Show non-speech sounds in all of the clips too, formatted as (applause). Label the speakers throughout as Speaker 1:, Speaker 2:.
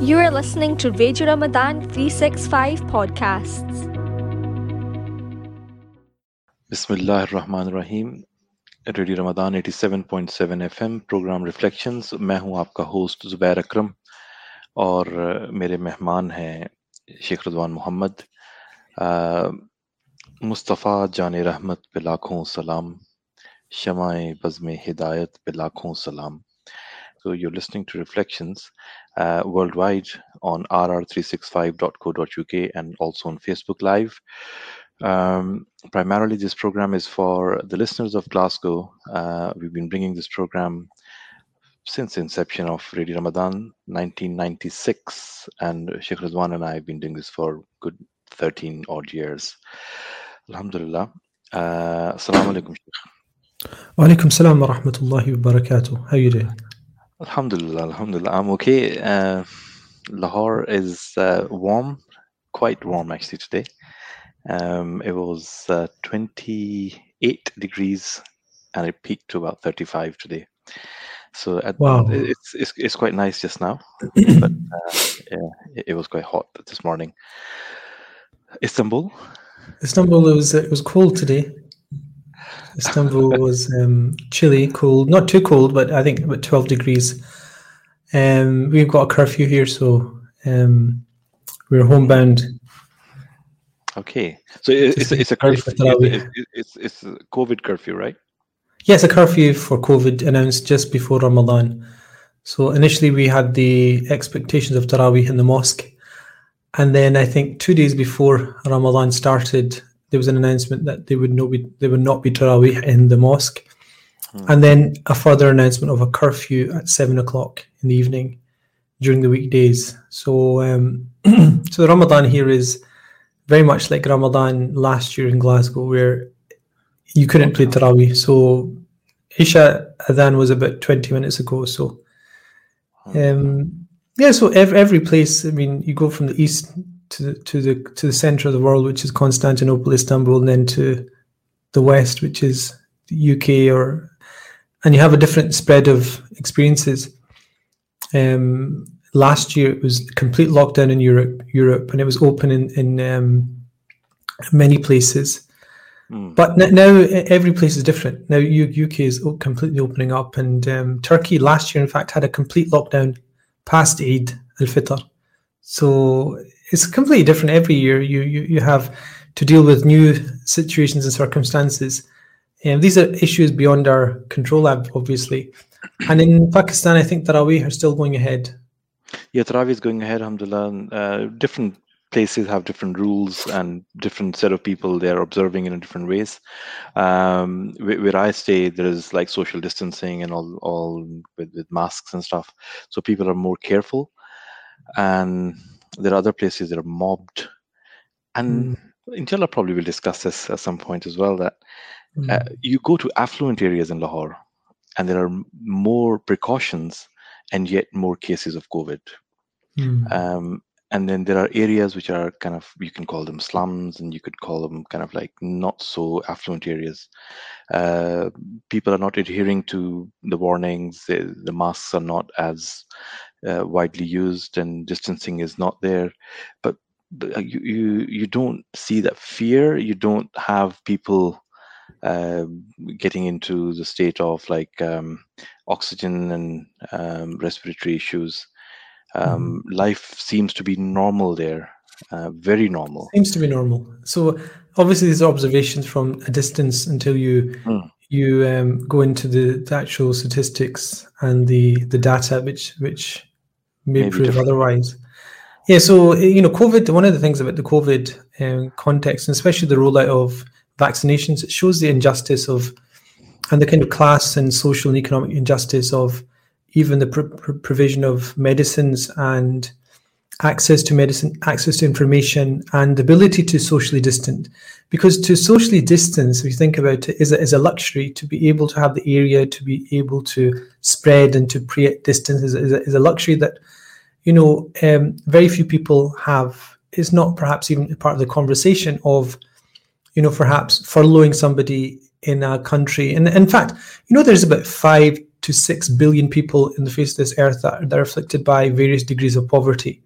Speaker 1: You are listening to Radio Ramadan 365 podcasts.
Speaker 2: بسم اللہ الرحمن الرحیم ریڈیو رمضان 87.7 ایف ایم پروگرام ریفلیکشنز میں ہوں آپ کا ہوسٹ زبیر اکرم اور میرے مہمان ہیں شیخ رضوان محمد. مصطفیٰ جان رحمت پہ لاکھوں سلام شمع بزم ہدایت پہ لاکھوں سلام. So you're listening to Reflections uh, worldwide on rr365.co.uk and also on Facebook Live. Um, primarily, this program is for the listeners of Glasgow. Uh, we've been bringing this program since inception of Radio Ramadan, 1996, and Sheikh Rizwan and I have been doing this for good 13 odd years. Alhamdulillah. Uh, Assalamu alaikum. Sheikh.
Speaker 3: Walaikum salam wa rahmatullahi wa barakatuh. How are you doing?
Speaker 2: Alhamdulillah, Alhamdulillah. I'm okay. Uh, Lahore is uh, warm, quite warm actually today. Um, it was uh, 28 degrees and it peaked to about 35 today. So at,
Speaker 3: Wow.
Speaker 2: it's, it's it's quite nice just now, (clears throat) but uh, yeah, it, it was quite hot this morning. Istanbul,
Speaker 3: Istanbul it was it was cold today. Istanbul was um, chilly, cold, not too cold, but I think about twelve degrees. Um, we've got a curfew here, so um, we're homebound.
Speaker 2: okay. So it's a, it's a curfew. It's, it's it's a COVID curfew, right?
Speaker 3: Yes, a curfew for COVID announced just before Ramadan. So initially we had the expectations of Taraweeh in the mosque. And then I think two days before Ramadan started, there was an announcement that they would no be there would not be Taraweeh in the mosque.
Speaker 2: Hmm.
Speaker 3: And then a further announcement of a curfew at seven o'clock in the evening during the weekdays. So um, (clears throat) so Ramadan here is very much like Ramadan last year in Glasgow, where you couldn't play Taraweeh. So Isha Adhan was about 20 minutes ago. So um, yeah, so every, every place, I mean, you go from the east to the, to the to the center of the world, which is Constantinople, Istanbul, and then to the west, which is the UK, or and you have a different spread of experiences. Um, last year it was complete lockdown in Europe, Europe, and it was open in in um, many places.
Speaker 2: Hmm.
Speaker 3: But now every place is different. Now UK is completely opening up, and um, Turkey last year, in fact, had a complete lockdown past Eid al Fitr. So it's completely different every year. You, you you have to deal with new situations and circumstances. And these are issues beyond our control, obviously. And in Pakistan, I think Taraweeh are still going ahead.
Speaker 2: Yeah, Taraweeh is going ahead, alhamdulillah. and, Uh, different places have different rules and different set of people they're observing in different ways. Um, where, where I stay, there is like social distancing and all, all with, with masks and stuff. So people are more careful. And there are other places that are mobbed. And inshallah, probably will discuss this at some point as well. That uh, you go to affluent areas in Lahore, and there are more precautions, and yet more cases of COVID.
Speaker 3: Mm.
Speaker 2: Um, and then there are areas which are kind of you can call them slums, and you could call them kind of like not so affluent areas. Uh, people are not adhering to the warnings. The, the masks are not as uh, widely used, and distancing is not there. But, but uh, you, you you don't see that fear. You don't have people uh, getting into the state of like um, oxygen and um, respiratory issues. Um, Life seems to be normal there, uh, very normal.
Speaker 3: Seems to be normal. So obviously, these are observations from a distance until you
Speaker 2: Mm.
Speaker 3: you um, go into the, the actual statistics and the the data, which which may
Speaker 2: May be
Speaker 3: prove
Speaker 2: different.
Speaker 3: otherwise. Yeah. So you know, COVID. One of the things about the COVID um, context, and especially the rollout of vaccinations, it shows the injustice of and the kind of class and social and economic injustice of even the pr- pr- provision of medicines and access to medicine, access to information, and ability to socially distance. Because to socially distance, if you think about it, is a, is a luxury to be able to have the area to be able to spread and to create distance is, is, a, is a luxury that you know um, very few people have. It's not perhaps even part of the conversation of you know perhaps furloughing somebody in a country. And in fact, you know, there's about five to 6 billion people in the face of this earth that, that are afflicted by various degrees of poverty.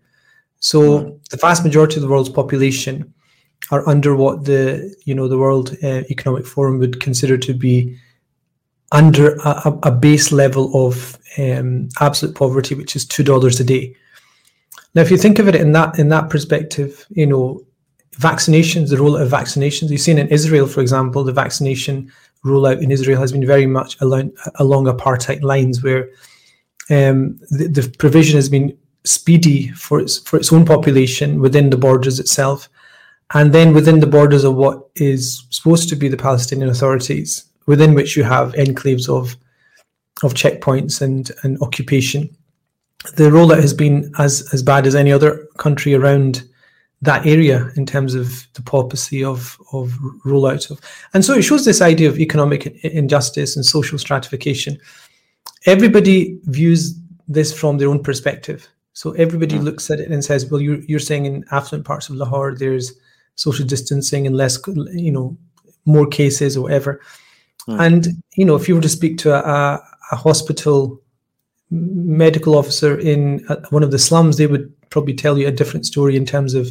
Speaker 3: So mm. the vast majority of the world's population are under what the you know the World uh, Economic Forum would consider to be under a, a base level of um, absolute poverty, which is two dollars a day. Now, if you think of it in that in that perspective, you know, vaccinations, the rollout of vaccinations. You've seen in Israel, for example, the vaccination rollout in Israel has been very much along, along apartheid lines, where um, the, the, provision has been speedy for its for its own population within the borders itself, and then within the borders of what is supposed to be the Palestinian authorities, within which you have enclaves of of checkpoints and and occupation. The rollout has been as as bad as any other country around that area in terms of the policy of of rollout of, and so it shows this idea of economic injustice and social stratification. Everybody views this from their own perspective. So everybody mm. looks at it and says, "Well, you're you're saying in affluent parts of Lahore there's social distancing and less, you know, more cases or whatever." Mm. And you know, if you were to speak to a, a hospital medical officer in one of the slums, they would probably tell you a different story in terms of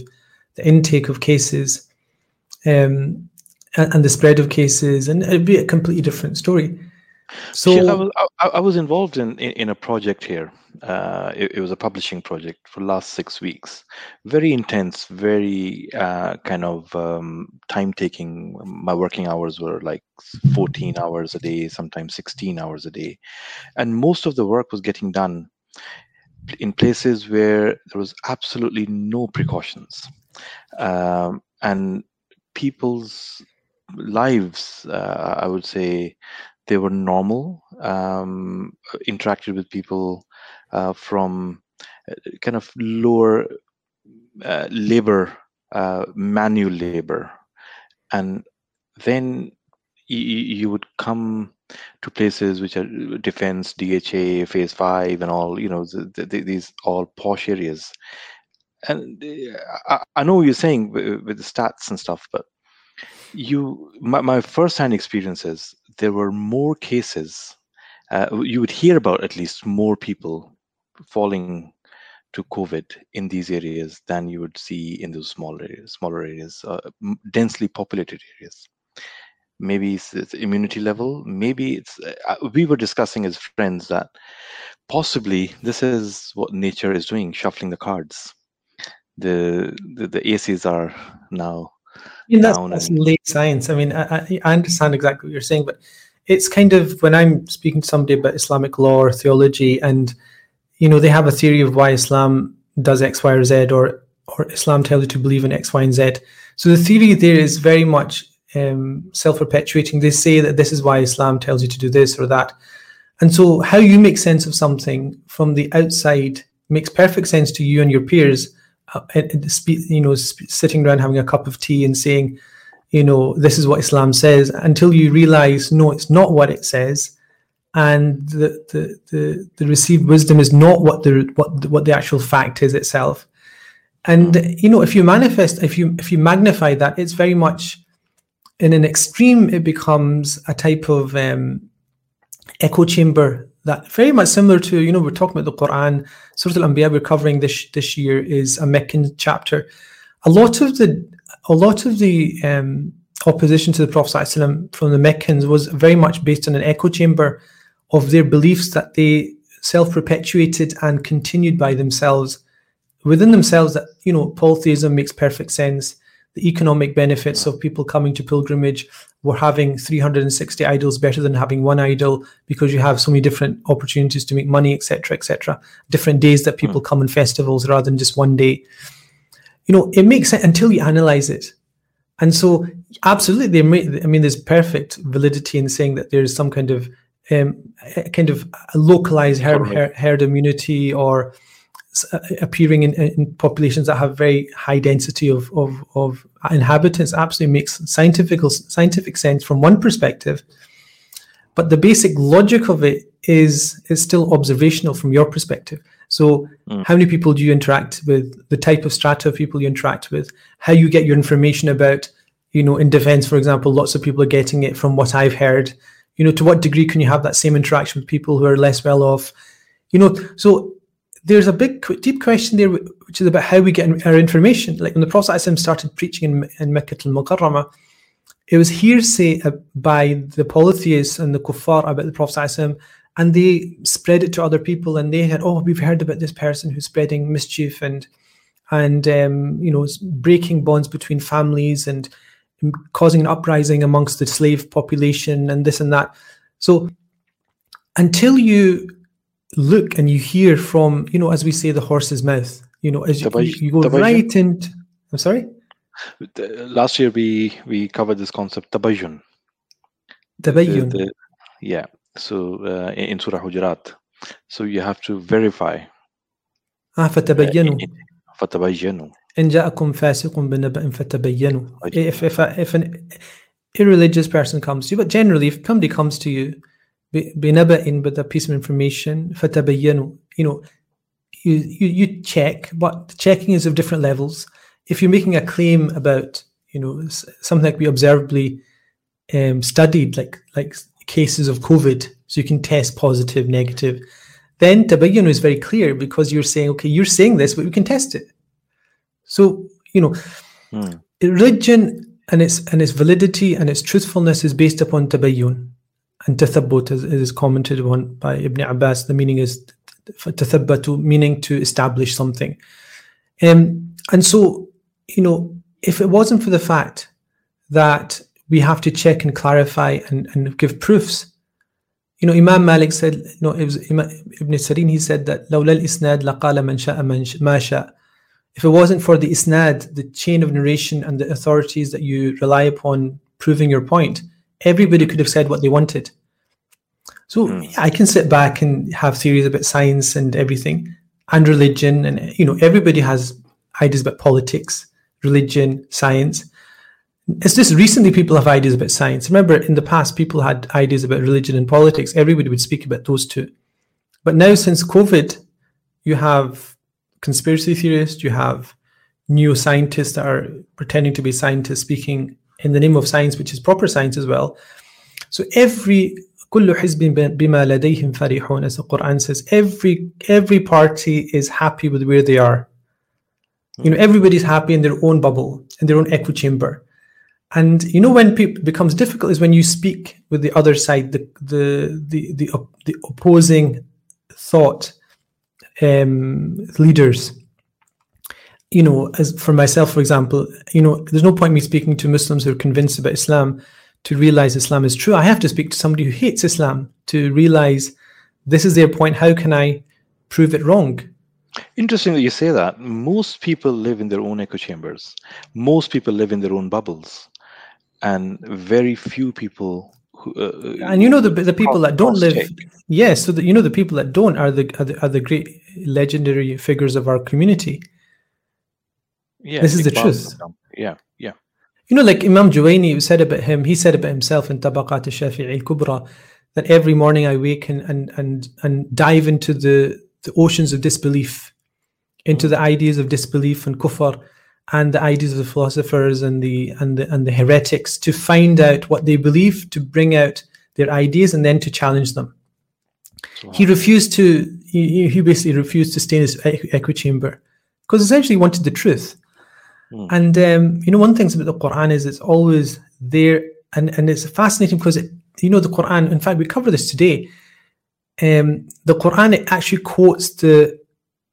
Speaker 3: the intake of cases um, and, and, the spread of cases, and it'd be a completely different story.
Speaker 2: So I was, I, I was involved in, in, in a project here. Uh, it, it, was a publishing project for last six weeks. Very intense, very uh, kind of um, time taking. My working hours were like 14 hours a day, sometimes 16 hours a day, and most of the work was getting done in places where there was absolutely no precautions, um, and people's lives, uh, I would say, they were normal, um, interacted with people uh, from uh, kind of lower uh, labor, uh, manual labor. And then you, you would come to places which are defense, DHA, phase five, and all, you know, the, the, these all posh areas. And uh, I, know what you're saying with the stats and stuff, but you my, my first-hand experiences there were more cases uh, you would hear about at least more people falling to covid in these areas than you would see in those smaller areas smaller areas uh, densely populated areas. Maybe it's, it's, immunity level maybe it's uh, uh, we were discussing as friends that possibly this is what nature is doing shuffling the cards. The the, the aces are now
Speaker 3: mean, that's, that's and... late science. I mean, I, I understand exactly what you're saying, but it's kind of when I'm speaking to somebody about Islamic law or theology, and you know they have a theory of why Islam does X, Y, or Z, or or Islam tells you to believe in X, Y, and Z. So the theory there is very much um, self-perpetuating. They say that this is why Islam tells you to do this or that, and so how you make sense of something from the outside makes perfect sense to you and your peers uh, you know, sitting around having a cup of tea and saying, you know, this is what Islam says, until you realize, no, it's not what it says, and the the the, the received wisdom is not what the what what the actual fact is itself. And you know, if you manifest, if you if you magnify that, it's very much in an extreme. It becomes a type of um, echo chamber that very much similar to you know we're talking about the Quran. Surah Al-Anbiya we're covering this this year is a Meccan chapter. A lot of the a lot of the um, opposition to the Prophet from the Meccans was very much based on an echo chamber of their beliefs that they self-perpetuated and continued by themselves within themselves. That you know polytheism makes perfect sense the economic benefits of people coming to pilgrimage were having 360 idols better than having one idol because you have so many different opportunities to make money etc etc different days that people mm. come in festivals rather than just one day. You know it makes sense until you analyze it. And so absolutely i mean there's perfect validity in saying that there's some kind of um, kind of localized herd, herd, herd immunity or appearing in, in, populations that have very high density of, of, of inhabitants absolutely makes scientific scientific sense from one perspective. But the basic logic of it is is still observational from your perspective. So mm. how many people do you interact with? The type of strata of people you interact with? How you get your information about you know in defense for example lots of people are getting it from what i've heard. You know, to what degree can you have that same interaction with people who are less well off? You know, so there's a big, deep question there, which is about how we get our information. Like when the Prophet started preaching in, in Mecca al-Mukarramah, it was hearsay by the polytheists and the kuffar about the Prophet and they spread it to other people, and they had, oh, we've heard about this person who's spreading mischief and and um, you know breaking bonds between families and causing an uprising amongst the slave population and this and that. So until you look and you hear from, you know, as we say, the horse's mouth, you know, as you, you go right into, I'm sorry?
Speaker 2: Last year we we covered this concept, tabayyun.
Speaker 3: Tabayyun.
Speaker 2: Yeah. So uh, in Surah Hujurat. So you have to verify.
Speaker 3: Ah, فتبينوا.
Speaker 2: فتبينوا.
Speaker 3: إن جاءكم فاسق بنبأ فتبينوا. If, if, if an irreligious person comes to you, but generally if somebody comes to you بنبأ with a piece of information فتبينوا, you know, you, you, you check, but checking is of different levels. If you're making a claim about, you know, something like we observably um, studied, like like cases of COVID, so you can test positive, negative, then tabayyun is very clear because you're saying, okay, you're saying this, but we can test it. So, you know, hmm. religion and its and its validity and its truthfulness is based upon tabayyun. and tathabbut is, is commented on by Ibn Abbas. The meaning is tathabatu, meaning to establish something. Um, and so, you know, if it wasn't for the fact that we have to check and clarify and, and give proofs, you know, Imam Malik said, you know, it was Imam, Ibn Sirin, he said that, لولا isnad لقال man شاء من ما شاء. If it wasn't for the isnad, the chain of narration and the authorities that you rely upon proving your point, everybody could have said what they wanted. So mm. I can sit back and have theories about science and everything and religion, and you know everybody has ideas about politics, religion, science. It's just recently people have ideas about science. Remember, in the past, people had ideas about religion and politics. Everybody would speak about those two. But now, since COVID, you have conspiracy theorists, you have neuroscientists that are pretending to be scientists speaking in the name of science, which is proper science as well. So every كل حزب بما لديهم فرحون as the Quran says every every party is happy with where they are you know everybody's happy in their own bubble in their own echo chamber and you know when it becomes difficult is when you speak with the other side the the the the, the opposing thought um, leaders. You know, as for myself, for example, you know, there's no point me speaking to Muslims who are convinced about Islam to realize Islam is true. I have to speak to somebody who hates Islam to realize this is their point. How can I prove it wrong?
Speaker 2: Interesting that you say that. Most people live in their own echo chambers. Most people live in their own bubbles, and very few people uh,
Speaker 3: and you know the the people that don't live yes yeah, so the, you know the people that don't are the, are the are the great legendary figures of our community
Speaker 2: yeah
Speaker 3: this is the truth
Speaker 2: yeah yeah
Speaker 3: you know like imam juwaini said about him he said about himself in tabaqat al-shafi'i al-kubra that every morning i wake and and and, and dive into the the oceans of disbelief into the ideas of disbelief and kufr and the ideas of the philosophers and the and the and the heretics to find out what they believe, to bring out their ideas, and then to challenge them. Wow. He refused to. He, he basically refused to stay in his echo chamber because essentially he wanted the truth. Mm. And um, you know, one thing about the Quran is it's always there, and and it's fascinating because it, you know the Quran. In fact, we cover this today. Um, the Quran it actually quotes the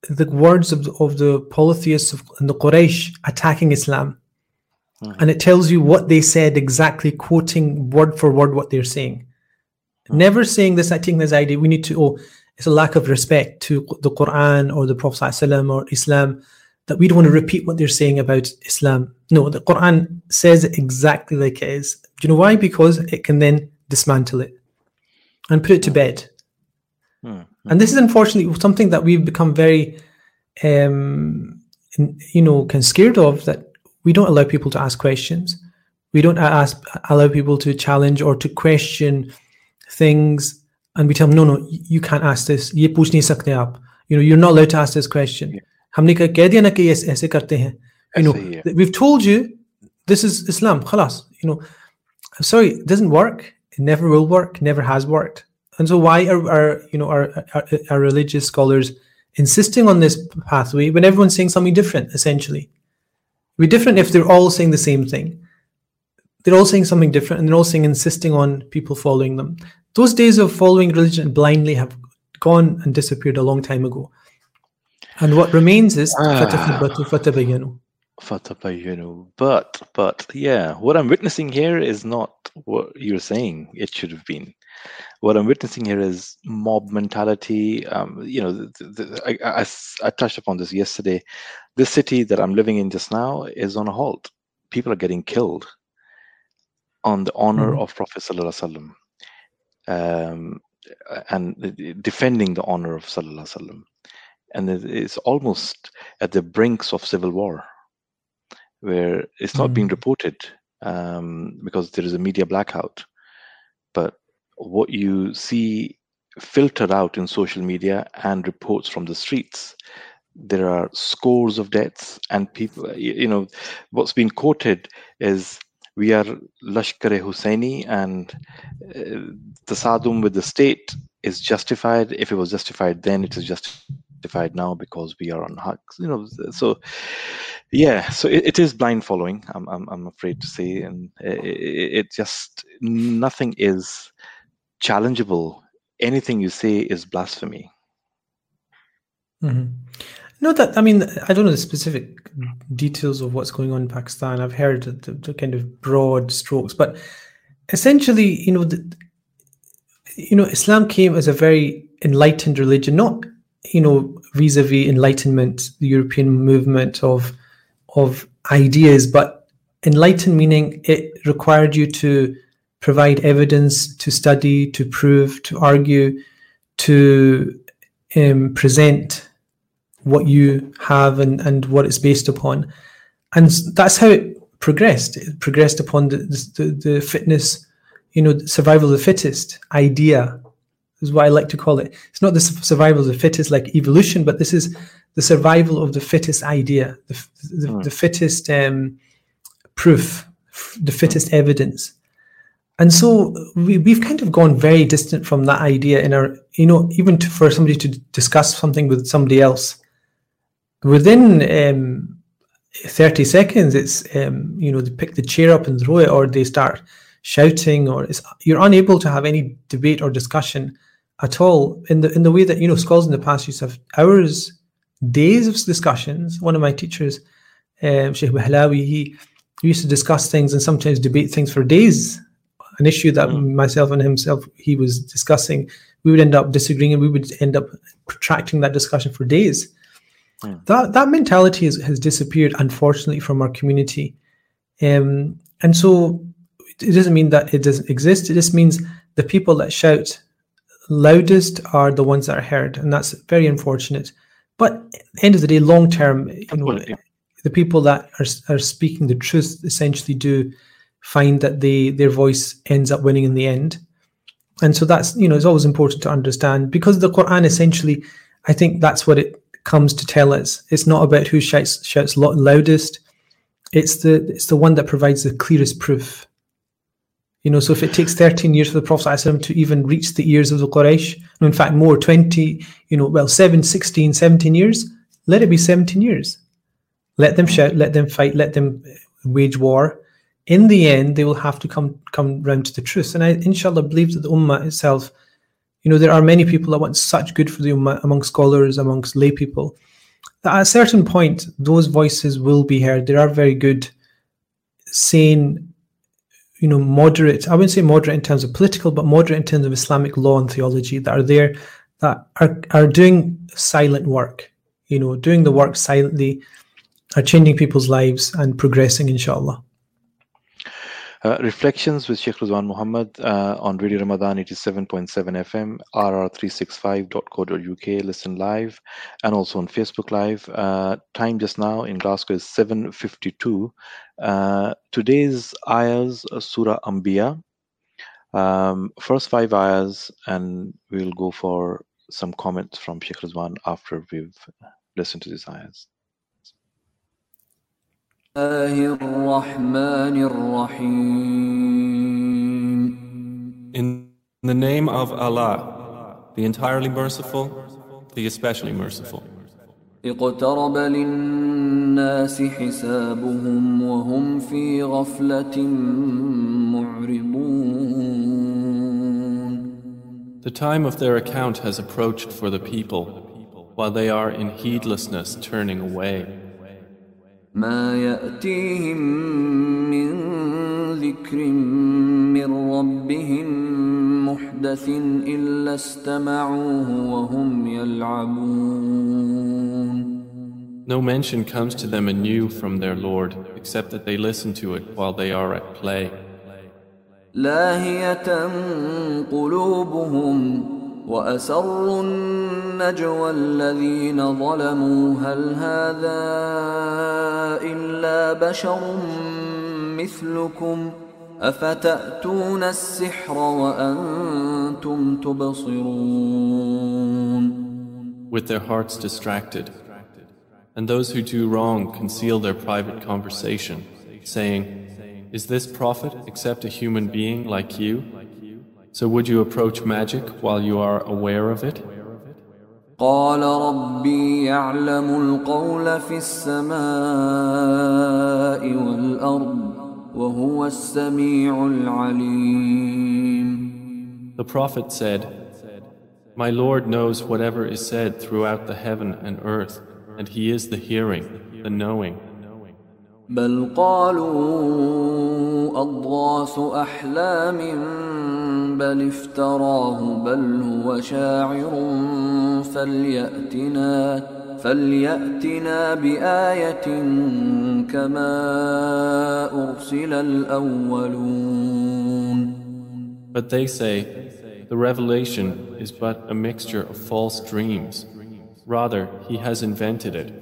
Speaker 3: the words of the, of the polytheists of and the Quraysh attacking Islam. Mm-hmm. And it tells you what they said exactly, quoting word for word what they're saying. Mm-hmm. Never saying this, I think this idea, we need to, oh, it's a lack of respect to the Quran or the Prophet or Islam that we don't want to repeat what they're saying about Islam. No, the Quran says it exactly like it is. Do you know why? Because it can then dismantle it and put it to hmm. bed. Mm. And this is unfortunately something that we've become very, um, you know, kind of scared of that we don't allow people to ask questions. We don't ask allow people to challenge or to question things, and we tell them, no, no, you can't ask this. You know, you're not allowed to ask this question. हमने कह दिया ना कि ये ऐसे करते हैं। You know we told you this is Islam खलास you know sorry it doesn't work. It never will work never has worked. And so why are, you know our religious scholars insisting on this pathway when everyone's saying something different essentially? We're be different if they're all saying the same thing. They're all saying something different and they're all saying insisting on people following them. Those days of following religion blindly have gone and disappeared a long time ago. And what remains is
Speaker 2: Ah. But, but, yeah, what I'm witnessing here is not what you're saying it should have been. What I'm witnessing here is mob mentality. Um, you know, the, the, I, I I touched upon this yesterday. This city that I'm living in just now is on a halt. People are getting killed on the honor
Speaker 3: Mhm.
Speaker 2: of Prophet Sallallahu Alaihi Wasallam, um, and defending the honor of Sallallahu Alaihi Wasallam. And it's almost at the brinks of civil war where it's not being
Speaker 3: Mm.
Speaker 2: reported um, because there is a media blackout. But what you see filtered out in social media and reports from the streets, there are scores of deaths and people. You know, what's been quoted is we are Lashkar Husseini and uh, the Sadum with the state is justified. If it was justified then, it is justified now because we are on hugs. You know, so yeah, so it, it is blind following. I'm, I'm, I'm afraid to say, and it, it, just nothing is challengeable. Anything you say is blasphemy.
Speaker 3: mm-hmm. No, that I mean, I don't know the specific details of what's going on in Pakistan. I've heard the, the kind of broad strokes, but essentially, you know, the, you know, Islam came as a very enlightened religion, not you know vis-a-vis Enlightenment, the European movement of of ideas, but enlightened meaning it required you to provide evidence, to study, to prove, to argue, to um, present what you have and, and what it's based upon. And that's how it progressed. It progressed upon the, the, the fitness, you know, survival of the fittest idea is what I like to call it. It's not the survival of the fittest like evolution, but this is the survival of the fittest idea, the, the,
Speaker 2: Hmm.
Speaker 3: the fittest um, proof, the fittest evidence. And so we, we've kind of gone very distant from that idea in our, you know, even to, for somebody to discuss something with somebody else. Within um, 30 seconds, it's, um, you know, they pick the chair up and throw it, or they start shouting, or it's, you're unable to have any debate or discussion at all in the in the way that, you know, scholars in the past used to have hours, days of discussions. One of my teachers, um, Sheikh Bahlawi, he used to discuss things and sometimes debate things for days an issue that
Speaker 2: Mm.
Speaker 3: myself and himself he was discussing we would end up disagreeing and we would end up protracting that discussion for days
Speaker 2: Mm.
Speaker 3: that that mentality is, has disappeared unfortunately from our community um, and so it doesn't mean that it doesn't exist it just means the people that shout loudest are the ones that are heard and that's very unfortunate. But at the end of the day long term you know the people that are, are speaking the truth essentially do find that they their voice ends up winning in the end. And so that's you know it's always important to understand because the quran essentially i think that's what it comes to tell us. It's not about who shouts shouts lo- loudest. It's the it's the one that provides the clearest proof you know so if it takes 13 years for the prophet ﷺ to even reach the ears of the quraysh in fact more 20 you know well 7 16 17 years let it be 17 years. Let them shout let them fight let them uh, wage war. In the end they will have to come come round to the truth. And i inshallah believe that the ummah itself you know there are many people that want such good for the ummah among scholars amongst lay people. That at a certain point those voices will be heard. There are very good sane you know moderate i wouldn't say moderate in terms of political but moderate in terms of islamic law and theology that are there that are, are doing silent work you know doing the work silently are changing people's lives and progressing inshallah
Speaker 2: Uh, reflections with Sheikh Rizwan Muhammad uh, on Radio Ramadan 87.7 FM, rr365.co.uk, listen live, and also on Facebook Live. Uh, time just now in Glasgow is 7.52. Uh, today's ayahs, uh, Surah Anbiya. Um, first five ayahs, and we'll go for some comments from Sheikh Rizwan after we've listened to these ayahs.
Speaker 4: الله الرحمن الرحيم In the name of Allah, the entirely merciful, the especially merciful.
Speaker 5: اقترب للناس حسابهم وهم في غفلة معرضون
Speaker 4: The time of their account has approached for the people, while they are in heedlessness turning away.
Speaker 5: ما يأتيهم من ذكر من ربهم محدث إلا استمعوه وهم يلعبون
Speaker 4: No mention comes to them anew from their Lord, except that they listen to it while they are at play.
Speaker 5: لاهية قلوبهم وأسروا النجوى الذين ظلموا هل هذا إلا بشر مثلكم أفتأتون السحر وأنتم تبصرون
Speaker 4: with their hearts distracted. And those who do wrong conceal their private conversation, saying, Is this prophet except a human being like you? So would you approach magic while you are aware of it?
Speaker 5: قال ربي يعلم القول في السماء والأرض وهو السميع العليم
Speaker 4: The prophet said, My Lord knows whatever is said throughout the heaven and earth, and He is the hearing, the knowing.
Speaker 5: بل قالوا أضغاث أحلام بل افتراه بل هو شاعر فليأتنا فليأتنا بآية كما أرسل الأولون
Speaker 4: But they say, The revelation is but a mixture of false dreams. Rather, he has invented it.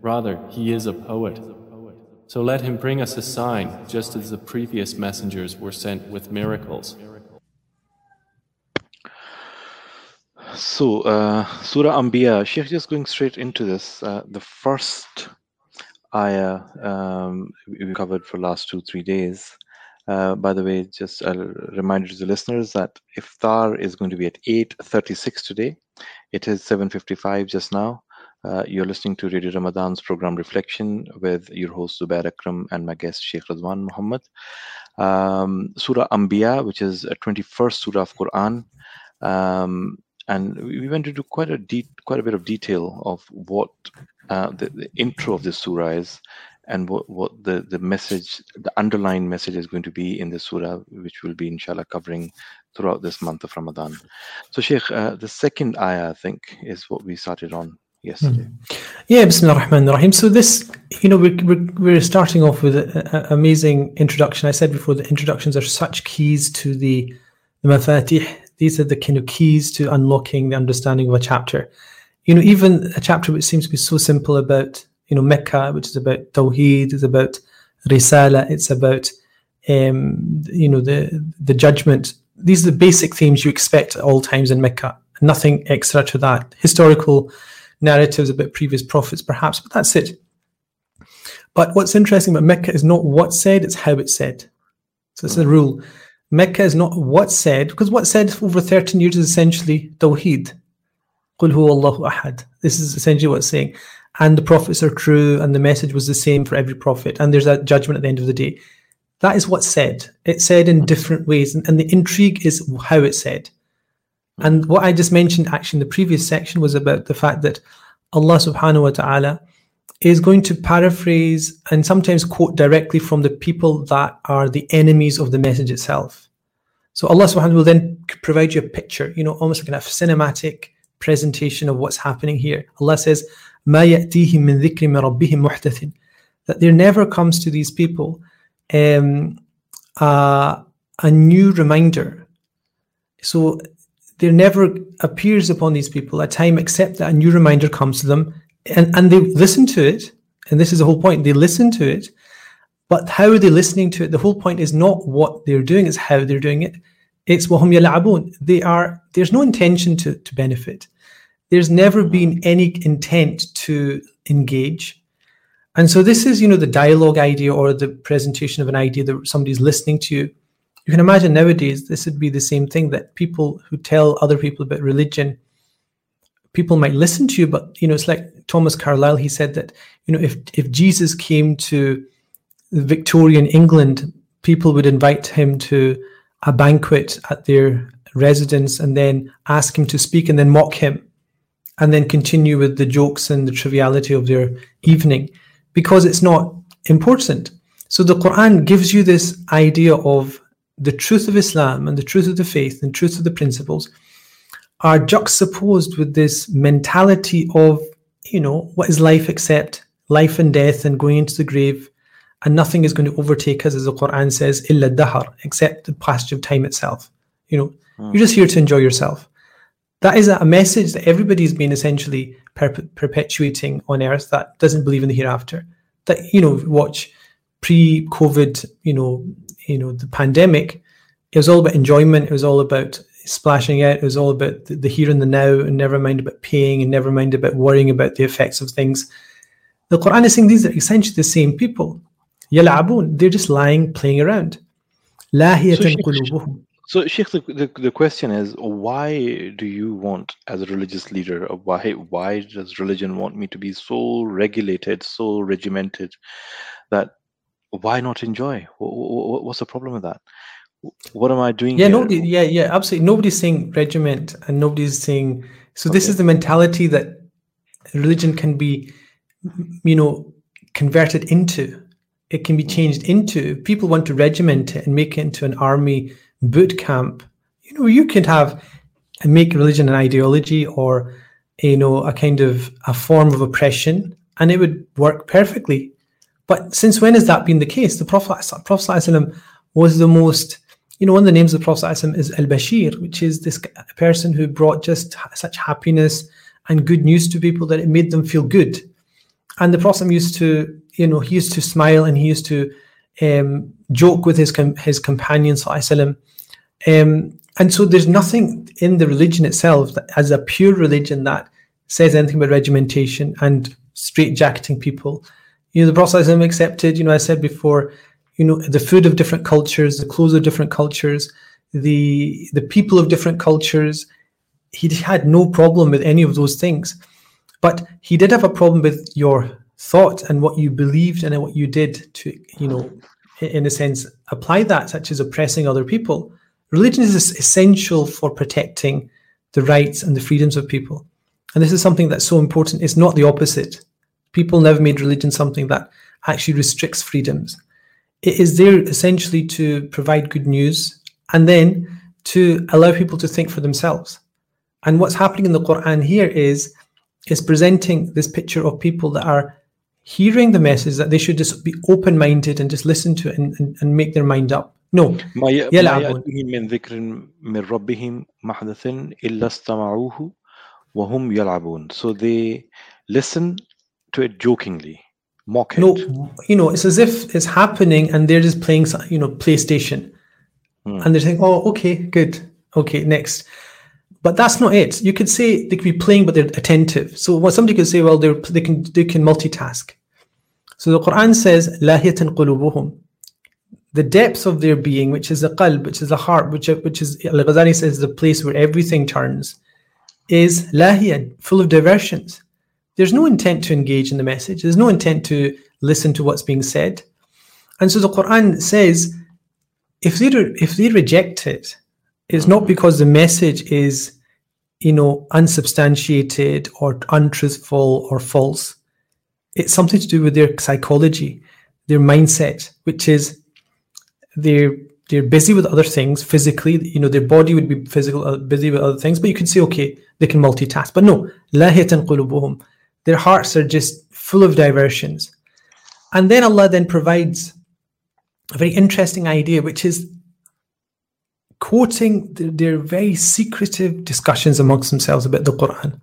Speaker 4: Rather, he is a poet. So let him bring us a sign, just as the previous messengers were sent with miracles.
Speaker 2: So, uh, Surah Anbiya, Sheikh, just going straight into this. Uh, the first ayah um, we covered for last two, three days. Uh, by the way, just a reminder to the listeners that iftar is going to be at 8.36 today. It is 7.55 just now. Uh, you're listening to Radio Ramadan's program Reflection with your host Zubair Akram and my guest Sheikh Radwan Muhammad. Um, surah Anbiya, which is a 21st Surah of Quran. Um, and we went into quite a deep, quite a bit of detail of what uh, the, the, intro of this surah is, and what, what the the message, the underlying message is going to be in the surah, which we'll be inshallah covering throughout this month of Ramadan. So, Sheikh, uh, the second ayah, I think, is what we started on yesterday.
Speaker 3: Mm. Yeah, Bismillah ar-Rahman ar-Rahim. So this, you know, we're, we're, we're starting off with an amazing introduction. I said before, the introductions are such keys to the, the mafatih, these are the kind of keys to unlocking the understanding of a chapter. You know, even a chapter which seems to be so simple about, you know, Mecca, which is about Tawheed, is about Risala, it's about, um, you know, the the judgment. These are the basic themes you expect at all times in Mecca. Nothing extra to that. Historical narratives about previous prophets, perhaps, but that's it. But what's interesting about Mecca is not what's said, it's how it's said. So it's a mm. rule. Mecca is not what's said, because what's said over 13 years is essentially Tawheed. This is essentially what's saying. And the prophets are true, and the message was the same for every prophet, and there's a judgment at the end of the day. That is what's said. It's said in different ways, and, and the intrigue is how it's said. And what I just mentioned actually in the previous section was about the fact that Allah subhanahu wa ta'ala is going to paraphrase and sometimes quote directly from the people that are the enemies of the message itself. So Allah subhanahu wa ta'ala will then provide you a picture, you know, almost like a cinematic presentation of what's happening here. Allah says, مَا يَأْتِيهِم مِّن ذِكْرٍ مِّن رَبِّهِمْ مُحْدَثٍ That there never comes to these people um, uh, a new reminder. So there never appears upon these people a time except that a new reminder comes to them and, and they listen to it. And this is the whole point. They listen to it. But how are they listening to it? The whole point is not what they're doing, it's how they're doing it. It's wahum yal'abun. They are there's no intention to, to benefit. There's never been any intent to engage. And so this is, you know, the dialogue idea or the presentation of an idea that somebody's listening to you. You can imagine nowadays this would be the same thing that people who tell other people about religion, people might listen to you, but you know, it's like Thomas Carlyle, he said that, you know, if if Jesus came to Victorian England, people would invite him to a banquet at their residence and then ask him to speak and then mock him and then continue with the jokes and the triviality of their evening because it's not important. So the Quran gives you this idea of the truth of Islam and the truth of the faith and truth of the principles are juxtaposed with this mentality of, you know, what is life except life and death and going into the grave and nothing is going to overtake us, as the Quran says, illa dahar, except the passage of time itself. You know,
Speaker 2: Mm.
Speaker 3: you're just here to enjoy yourself. That is a message that everybody's been essentially perp- perpetuating on earth that doesn't believe in the hereafter. That you know, watch pre-COVID, you know, you know, the pandemic. It was all about enjoyment. It was all about splashing out. It was all about the, the here and the now, and never mind about paying, and never mind about worrying about the effects of things. The Quran is saying these are essentially the same people. يلعبون. They're just lying, playing around. لاهية
Speaker 2: So, Sheikh,
Speaker 3: قلوبهم.
Speaker 2: So, Sheikh, the, the, the question is, why do you want, as a religious leader, or why why does religion want me to be so regulated, so regimented, that why not enjoy? What's the problem with that? What am I doing?
Speaker 3: Yeah,
Speaker 2: here?
Speaker 3: nobody. Yeah, yeah, absolutely. Nobody's saying regiment, and nobody's saying. So this is the mentality that religion can be, you know, converted into. It can be hmm. changed into. People want to regiment it and make it into an army boot camp. You know, you could have and make religion an ideology or, you know, a kind of a form of oppression, and it would work perfectly. But since when has that been the case? The Prophet, Prophet was the most, you know, one of the names of the Prophet ﷺ is Al Bashir, which is this person who brought just such happiness and good news to people that it made them feel good. And the Prophet used to, you know, he used to smile and he used to um, joke with his com- his companions, um, and so there's nothing in the religion itself that, as a pure religion that says anything about regimentation and straightjacketing people you know, the ﷺ accepted, you know, I said before, you know, the food of different cultures, the clothes of different cultures, the the people of different cultures. He had no problem with any of those things. But he did have a problem with your thought and what you believed and what you did to, you know, in a sense, apply that, such as oppressing other people. Religion is essential for protecting the rights and the freedoms of people. And this is something that's so important. It's not the opposite. People never made religion something that actually restricts freedoms. It is there essentially to provide good news and then to allow people to think for themselves. And what's happening in the Quran here is is presenting this picture of people that are hearing the message that they should just be open-minded and just listen to it and, and, and make their mind up. No,
Speaker 2: ما ي- ما
Speaker 3: يلعبون.
Speaker 2: يأتيهم من ذكر من ربهم محدث إلا استمعوه وهم يلعبون. So they listen to it jokingly, mock it.
Speaker 3: no, you know, it's as if it's happening and they're just playing, you know, PlayStation,
Speaker 2: Hmm.
Speaker 3: and they're saying, "Oh, okay, good, okay, next." But that's not it. You could say they could be playing, but they're attentive. So what somebody could say, well, they're they can they can multitask. So the Quran says, "Lahiyatan qulubuhum," the depths of their being, which is the qalb, which is the heart, which which is Al Ghazali says the place where everything turns, is lahiya, full of diversions. There's no intent to engage in the message. There's no intent to listen to what's being said. And so the Quran says, if they re- if they reject it, it's not because the message is, you know, unsubstantiated or untruthful or false. It's something to do with their psychology, their mindset, which is they're they're busy with other things physically. You know, their body would be physical, uh, busy with other things. But you could say, okay, they can multitask. But no, lahiyatan qulubuhum. Their hearts are just full of diversions. And then Allah then provides a very interesting idea, which is quoting their very secretive discussions amongst themselves about the Quran.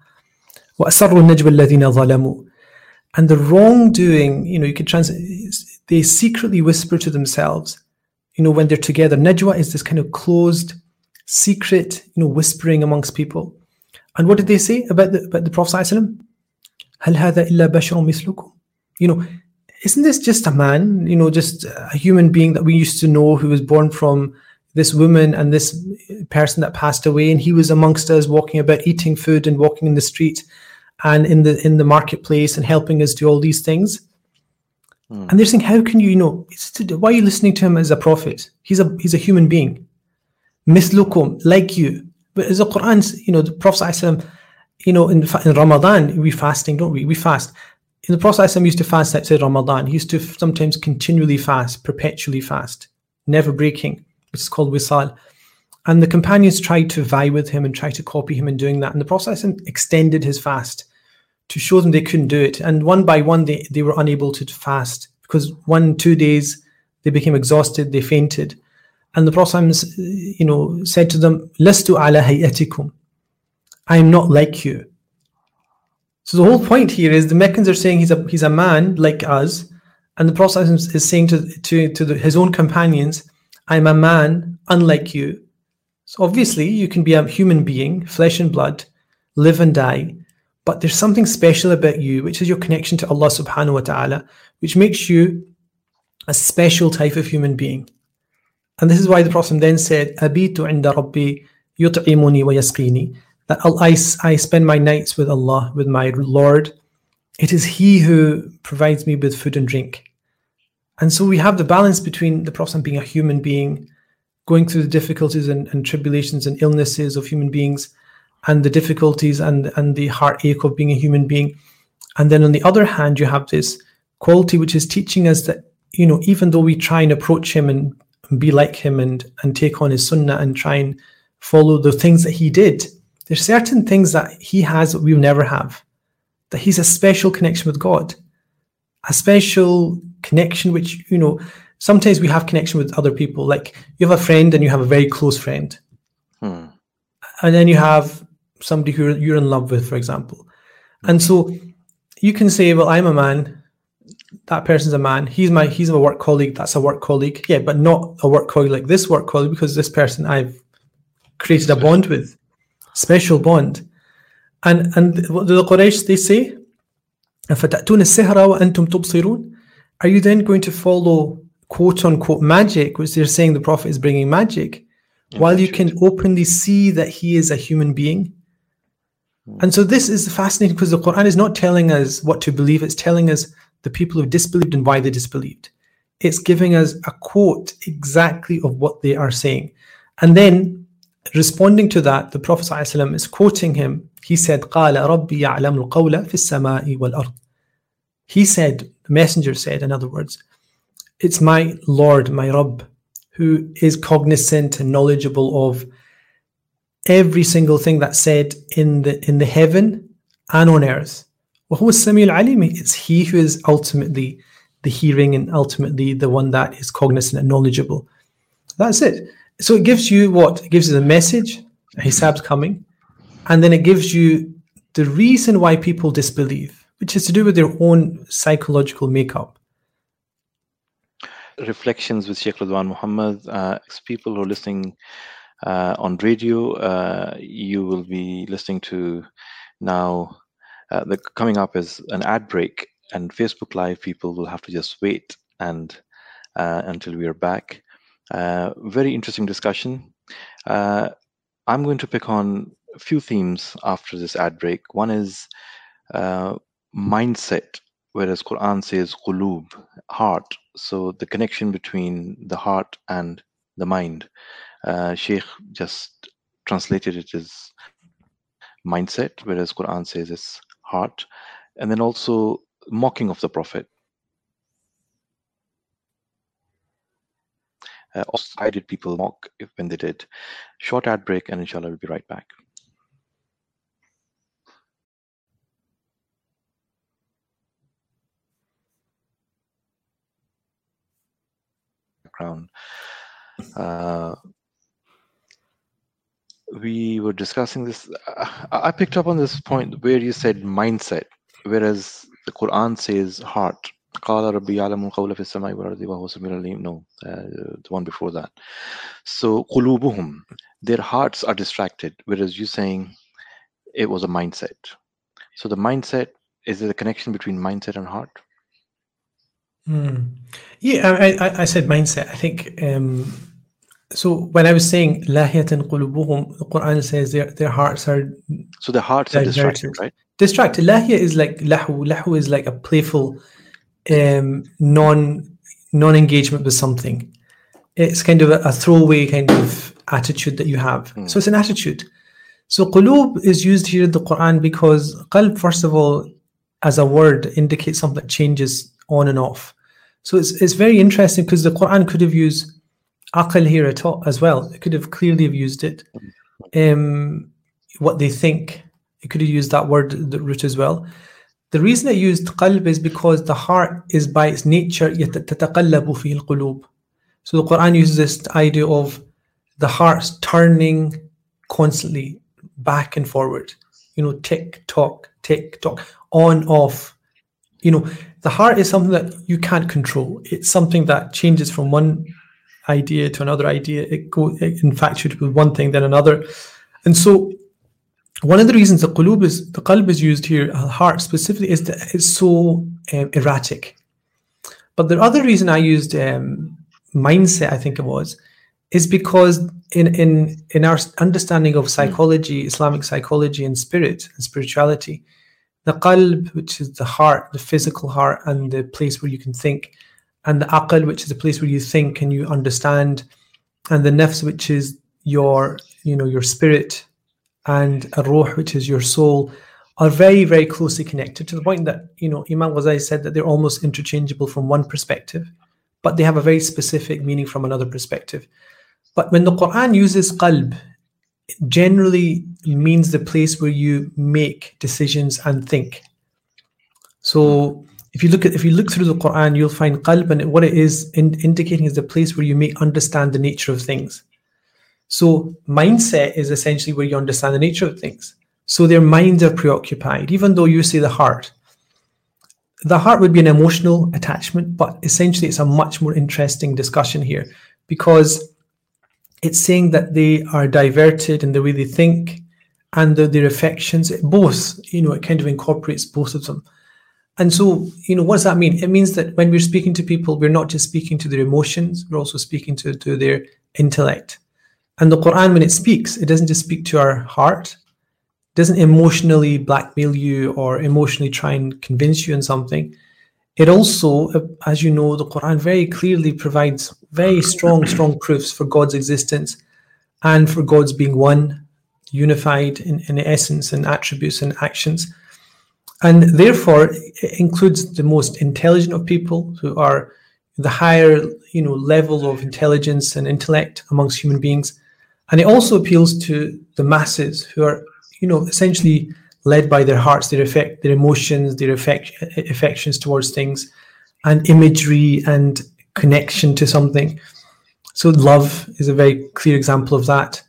Speaker 3: And the wrongdoing, you know, you could translate, they secretly whisper to themselves, you know, when they're together. Najwa is this kind of closed, secret, you know, whispering amongst people. And what did they say about the, about the Prophet? هل هذا إلا بشر مثلكم? You know, isn't this just a man, you know, just a human being that we used to know who was born from this woman and this person that passed away, and he was amongst us, walking about, eating food, and walking in the street, and in the in the marketplace, and helping us do all these things.
Speaker 2: Hmm.
Speaker 3: And they're saying, how can you, you know, it's to, why are you listening to him as a prophet? He's a he's a human being, mislukum, like you. But as the Quran, you know, the Prophet ﷺ, you know, in, in Ramadan we fasting, don't we? We fast. In the Prophet used to fast outside Ramadan. He used to sometimes continually fast, perpetually fast, never breaking, which is called wisal. And the companions tried to vie with him and try to copy him in doing that. And the Prophet extended his fast to show them they couldn't do it. And one by one, they, they were unable to fast because one, two days, they became exhausted, they fainted. And the Prophet, you know, said to them, Lastu ala hayatikum. I am not like you. So the whole point here is the Meccans are saying he's a he's a man like us, and the Prophet is saying to to, to the, his own companions, I'm a man unlike you. So obviously you can be a human being, flesh and blood, live and die, but there's something special about you, which is your connection to Allah subhanahu wa ta'ala, which makes you a special type of human being. And this is why the Prophet then said, Abitu inda rabbi yut'imuni wa yasqini. That I, I spend my nights with Allah, with my Lord. It is He who provides me with food and drink. And so we have the balance between the Prophet being a human being, going through the difficulties and, and tribulations and illnesses of human beings, and the difficulties and, and the heartache of being a human being. And then on the other hand, you have this quality which is teaching us that, you know, even though we try and approach him and, and be like him and, and take on his sunnah and try and follow the things that he did, there's certain things that he has that we'll never have. That he's a special connection with God, a special connection which, you know, sometimes we have connection with other people. Like you have a friend and you have a very close friend.
Speaker 2: Hmm.
Speaker 3: And then you have somebody who you're in love with, for example. And so you can say, well, I'm a man. That person's a man. He's my he's a work colleague. That's a work colleague. Yeah, but not a work colleague like this work colleague because this person I've created a bond with, special bond. And and what do the Quraysh they say? أَفَتَأْتُونَ السِّحْرَ وَأَنْتُمْ تُبْصِرُونَ Are you then going to follow quote unquote magic, which they're saying the Prophet is bringing magic, while you can openly see that he is a human being? And so this is fascinating because the Quran is not telling us what to believe, it's telling us the people who disbelieved and why they disbelieved. It's giving us a quote exactly of what they are saying. And then responding to that, the Prophet ﷺ is quoting him. He said, قال ربي يعلم القول في السماء والأرض. He said, the messenger said, in other words, it's my Lord, my Rabb, who is cognizant and knowledgeable of every single thing that's said in the in the heaven and on earth. وهو السميع العليم. It's He who is ultimately the hearing and ultimately the one that is cognizant and knowledgeable. That's it. So it gives you what? It gives you the message, Hisab's coming, and then it gives you the reason why people disbelieve, which is to do with their own psychological makeup.
Speaker 2: reflections with Sheikh Ridwan Muhammad. Uh, people who are listening uh, on radio, uh, you will be listening to now. Uh, the coming up is an ad break, and Facebook Live people will have to just wait and uh, until we are back. Uh, very interesting discussion. Uh, I'm going to pick on a few themes after this ad break. One is uh, mindset, whereas Quran says qulub, heart. So the connection between the heart and the mind. Uh, Sheikh just translated it as mindset, whereas Quran says it's heart. And then also mocking of the Prophet. Uh, did people mock when they did? Short ad break, and inshallah, we'll be right back. Background. Uh, we were discussing this. I I picked up on this point where you said mindset, whereas the Quran says heart. قال ربي يعلم القول في السماء والأرض وهو السميع العليم. No, uh, the one before that. So قلوبهم, their hearts are distracted, whereas you're saying it was a mindset. So the mindset is there a connection between mindset and heart?
Speaker 3: Hmm. Yeah, I, I, I said mindset. I think um, So when I was saying lahiyatan qulubuhum, the Quran says their their hearts are
Speaker 2: So the hearts are distracted,
Speaker 3: Diverted.
Speaker 2: right?
Speaker 3: distracted. Lahia is like lahu. Lahu is like a playful, um, non non engagement with something. It's kind of a, a throwaway kind of attitude that you have. So it's an attitude. So qulub is used here in the Quran because qalb, first of all, as a word, indicates something that changes on and off. So it's it's very interesting because the Quran could have used aql here at all as well. It could have clearly have used it. Um, what they think. It could have used that word, the root as well. The reason I used qalb is because the heart is by its nature يتتقلب فيه القلوب. So the Quran uses this idea of the hearts turning constantly back and forward. You know, tick tock, tick tock, on off. You know, the heart is something that you can't control. It's something that changes from one idea to another idea. It go it infatuated with one thing then another, and so one of the reasons the qulub is the qalb is used here, uh, heart specifically, is that it's so um, erratic. But the other reason I used um, mindset, I think it was, is because in in in our understanding of psychology, Islamic psychology and spirit and spirituality, the qalb, which is the heart, the physical heart, and the place where you can think, and the aql, which is the place where you think and you understand, and the nafs, which is your you know your spirit, and a ruh, which is your soul, are very very closely connected to the point that you know Imam Ghazali said that they're almost interchangeable from one perspective, but they have a very specific meaning from another perspective. But when the Quran uses qalb, it generally means the place where you make decisions and think. So if you look at if you look through the Quran, you'll find qalb and what it is in, indicating is the place where you may understand the nature of things. So mindset is essentially where you understand the nature of things. So their minds are preoccupied, even though you say the heart. The heart would be an emotional attachment, but essentially it's a much more interesting discussion here because it's saying that they are diverted in the way they think and the, their affections, both, you know, it kind of incorporates both of them. And so, you know, what does that mean? It means that when we're speaking to people, we're not just speaking to their emotions, we're also speaking to, to their intellect. And the Quran, when it speaks, it doesn't just speak to our heart, it doesn't emotionally blackmail you or emotionally try and convince you in something. It also, as you know, the Quran very clearly provides very strong, strong proofs for God's existence and for God's being one, unified in, in essence and attributes and actions. And therefore, it includes the most intelligent of people who are the higher, you know, level of intelligence and intellect amongst human beings. And it also appeals to the masses who are, you know, essentially led by their hearts, their affect, their emotions, their affect, affections towards things, and imagery and connection to something. So love is a very clear example of that.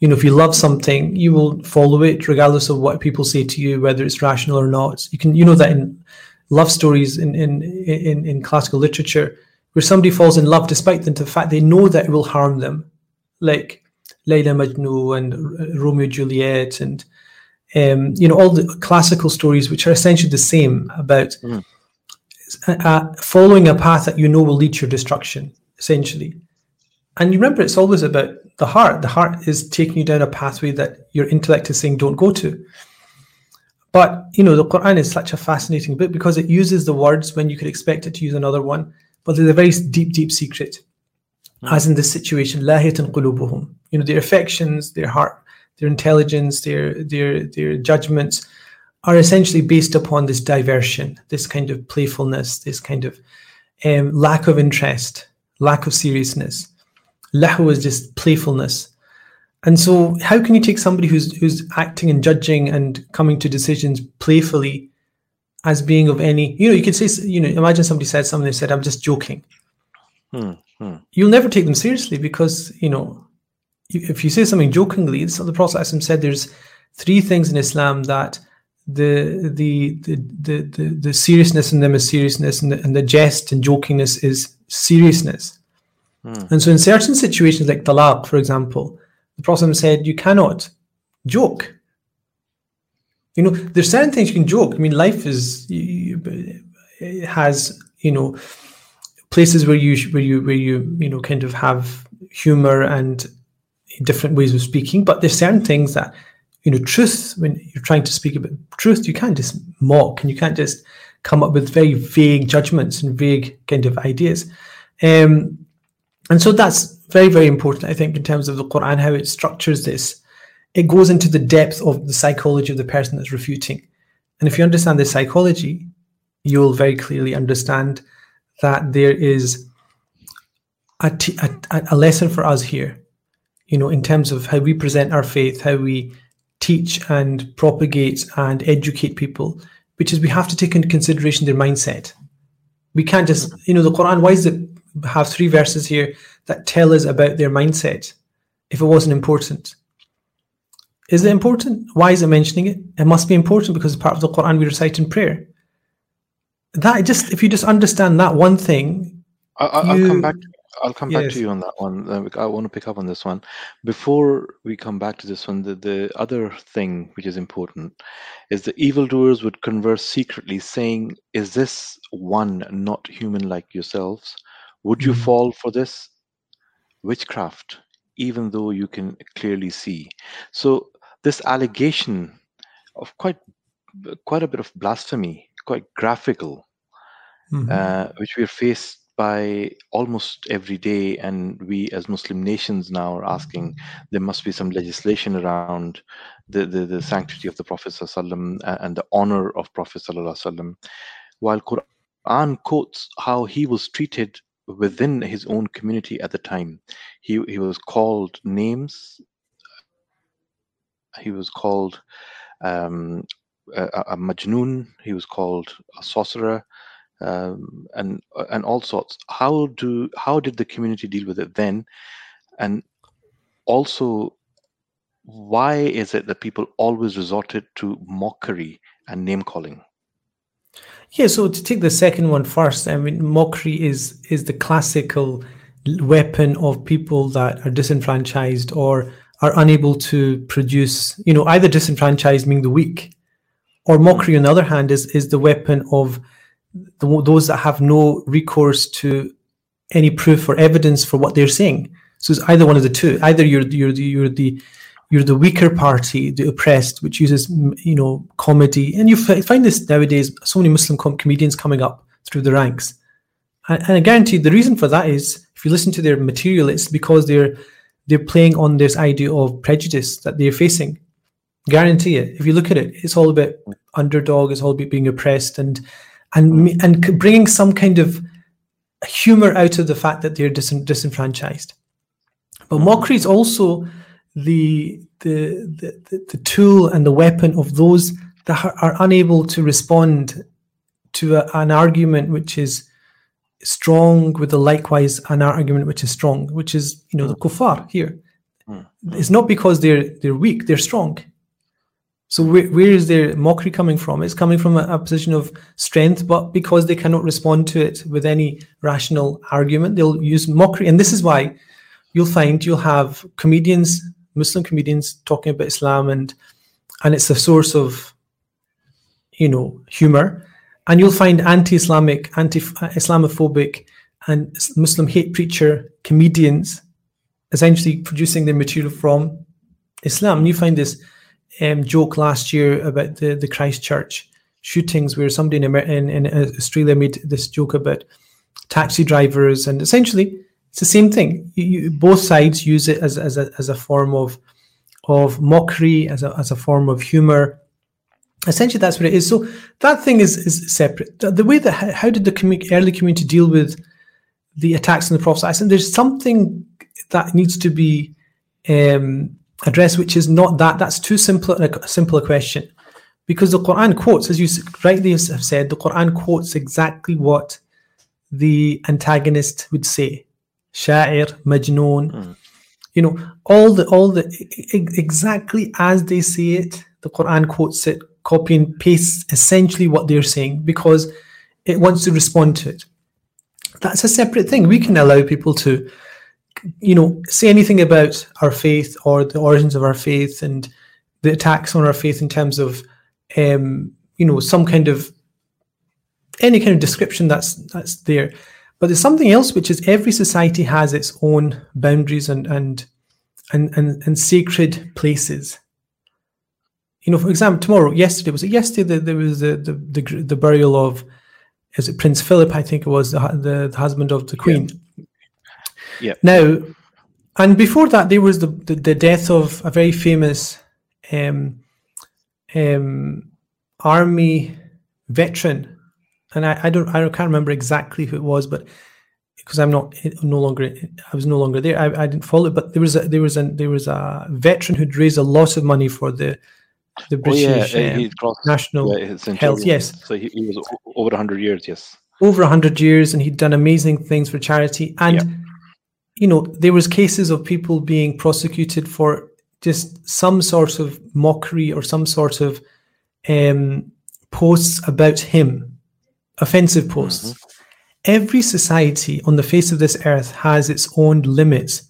Speaker 3: You know, if you love something, you will follow it regardless of what people say to you, whether it's rational or not. You can, you know, that in love stories in in in, in classical literature, where somebody falls in love despite the fact they know that it will harm them, like Layla Majnun and Romeo Juliet and um, you know all the classical stories which are essentially the same about
Speaker 2: Mm.
Speaker 3: uh, following a path that you know will lead to your destruction essentially. And you remember it's always about the heart. The heart is taking you down a pathway that your intellect is saying don't go to. But you know the quran is such a fascinating book because it uses the words when you could expect it to use another one but there's a very deep deep secret as in this situation lahiyatan qulubuhum. You know their affections their heart their intelligence their their their judgments are essentially based upon this diversion this kind of playfulness this kind of um, lack of interest lack of seriousness. Lahu is just playfulness. And so how can you take somebody who's who's acting and judging and coming to decisions playfully as being of any you know you could say you know imagine somebody said something they said i'm just joking.
Speaker 2: Hmm, hmm.
Speaker 3: you'll never take them seriously because you know if you say something jokingly so the prophet said there's three things in islam that the the the the, the, the seriousness in them is seriousness and the, and the jest and jokingness is seriousness
Speaker 2: Hmm.
Speaker 3: and so in certain situations like talaq for example the prophet said you cannot joke you know there's certain things you can joke i mean life is you, you- has you know places where you where you where you you know kind of have humor and different ways of speaking, but there's certain things that you know, truth. When you're trying to speak about truth, you can't just mock and you can't just come up with very vague judgments and vague kind of ideas. Um, and so that's very, very important, I think, in terms of the Quran, how it structures this. It goes into the depth of the psychology of the person that's refuting. And if you understand the psychology, you'll very clearly understand that there is a, t- a, a lesson for us here, you know, in terms of how we present our faith, how we teach and propagate and educate people, which is we have to take into consideration their mindset. We can't just, you know, the Quran, why does it have three verses here that tell us about their mindset if it wasn't important? Is it important? Why is it mentioning it? It must be important because it's part of the Quran we recite in prayer. That just, if you just understand that one thing,
Speaker 2: I, will come back. I'll come back
Speaker 3: Yes.
Speaker 2: to you on that one. Uh, I want to pick up on this one. Before we come back to this one, the, the other thing which is important is the evildoers would converse secretly, saying, Is this one not human like yourselves? Would you
Speaker 3: Mhm.
Speaker 2: fall for this? Witchcraft, even though you can clearly see. So, this allegation of quite quite a bit of blasphemy, quite graphical,
Speaker 3: Mhm.
Speaker 2: uh, which we're faced by almost every day. And we, as Muslim nations, now are asking there must be some legislation around the, the, the sanctity of the Prophet ﷺ a- and the honor of Prophet. ﷺ. While Quran quotes how he was treated within his own community at the time, he, he was called names, he was called um, a, majnoon, he was called a sorcerer, um, and and all sorts. How do how did the community deal with it then, and also why is it that people always resorted to mockery and name calling?
Speaker 3: Yeah, so to take the second one first, I mean, mockery is is the classical weapon of people that are disenfranchised or are unable to produce, you know, either disenfranchised meaning the weak, or mockery on the other hand is is the weapon of the, those that have no recourse to any proof or evidence for what they're saying. So it's either one of the two. Either you're you're the, you're the you're the weaker party, the oppressed, which uses you know comedy, and you find this nowadays. So many Muslim com- comedians coming up through the ranks, and, and I guarantee you, the reason for that is if you listen to their material, it's because they're they're playing on this idea of prejudice that they're facing. Guarantee it. If you look at it, it's all about underdog. is all about being oppressed and and and bringing some kind of humor out of the fact that they're dis- disenfranchised. But mockery is also the, the the the tool and the weapon of those that are, unable to respond to a, an argument which is strong with a likewise an argument which is strong, which is you know the kuffar here.
Speaker 2: Mm.
Speaker 3: It's not because they're they're weak; they're strong. So where, where is their mockery coming from? It's coming from a, a position of strength, but because they cannot respond to it with any rational argument, they'll use mockery. And this is why you'll find you'll have comedians, Muslim comedians, talking about Islam, and and it's a source of, you know, humor. And you'll find anti-Islamic, anti-Islamophobic, and Muslim hate preacher comedians, essentially producing their material from Islam. And you find this um, joke last year about the, the Christchurch shootings, where somebody in, in, in Australia made this joke about taxi drivers, and essentially it's the same thing. You, you, both sides use it as, as, a, as a form of of mockery, as a, as a form of humor. Essentially, that's what it is. So that thing is, is separate. The, the way that how, did the commu- early community deal with the attacks on the Prophet? I said there's something that needs to be um, addressed, which is not that. That's too simple a simple a question, because the Quran quotes, as you rightly have said, the Quran quotes exactly what the antagonist would say. Sha'ir, Majnoon,
Speaker 2: Mm.
Speaker 3: you know, all the all the exactly as they say it, the Quran quotes it, copy and pastes essentially what they're saying because it wants to respond to it. That's a separate thing. We can allow people to, you know, say anything about our faith or the origins of our faith and the attacks on our faith in terms of, um, you know, some kind of any kind of description that's that's there. But there's something else, which is every society has its own boundaries and and and and, and sacred places. You know, for example, tomorrow, yesterday was it yesterday? That there was the, the the the burial of, is it Prince Philip? I think it was the the, the husband of the Queen.
Speaker 2: Yeah.
Speaker 3: Now, and before that, there was the the, the death of a very famous um, um, army veteran, and I, I don't I can't remember exactly who it was, but because I'm not no longer I was no longer there, I, I didn't follow it. But there was a there was a there was a veteran who'd raised a lot of money for the the
Speaker 2: Oh yeah,
Speaker 3: British um,
Speaker 2: crossed
Speaker 3: national
Speaker 2: yeah,
Speaker 3: health. Yes,
Speaker 2: So he, he was over hundred years. Yes.
Speaker 3: over 100 years and he'd done amazing things for charity and
Speaker 2: Yeah.
Speaker 3: You know there was cases of people being prosecuted for just some sort of mockery or some sort of um, posts about him offensive posts. Every society on the face of this earth has its own limits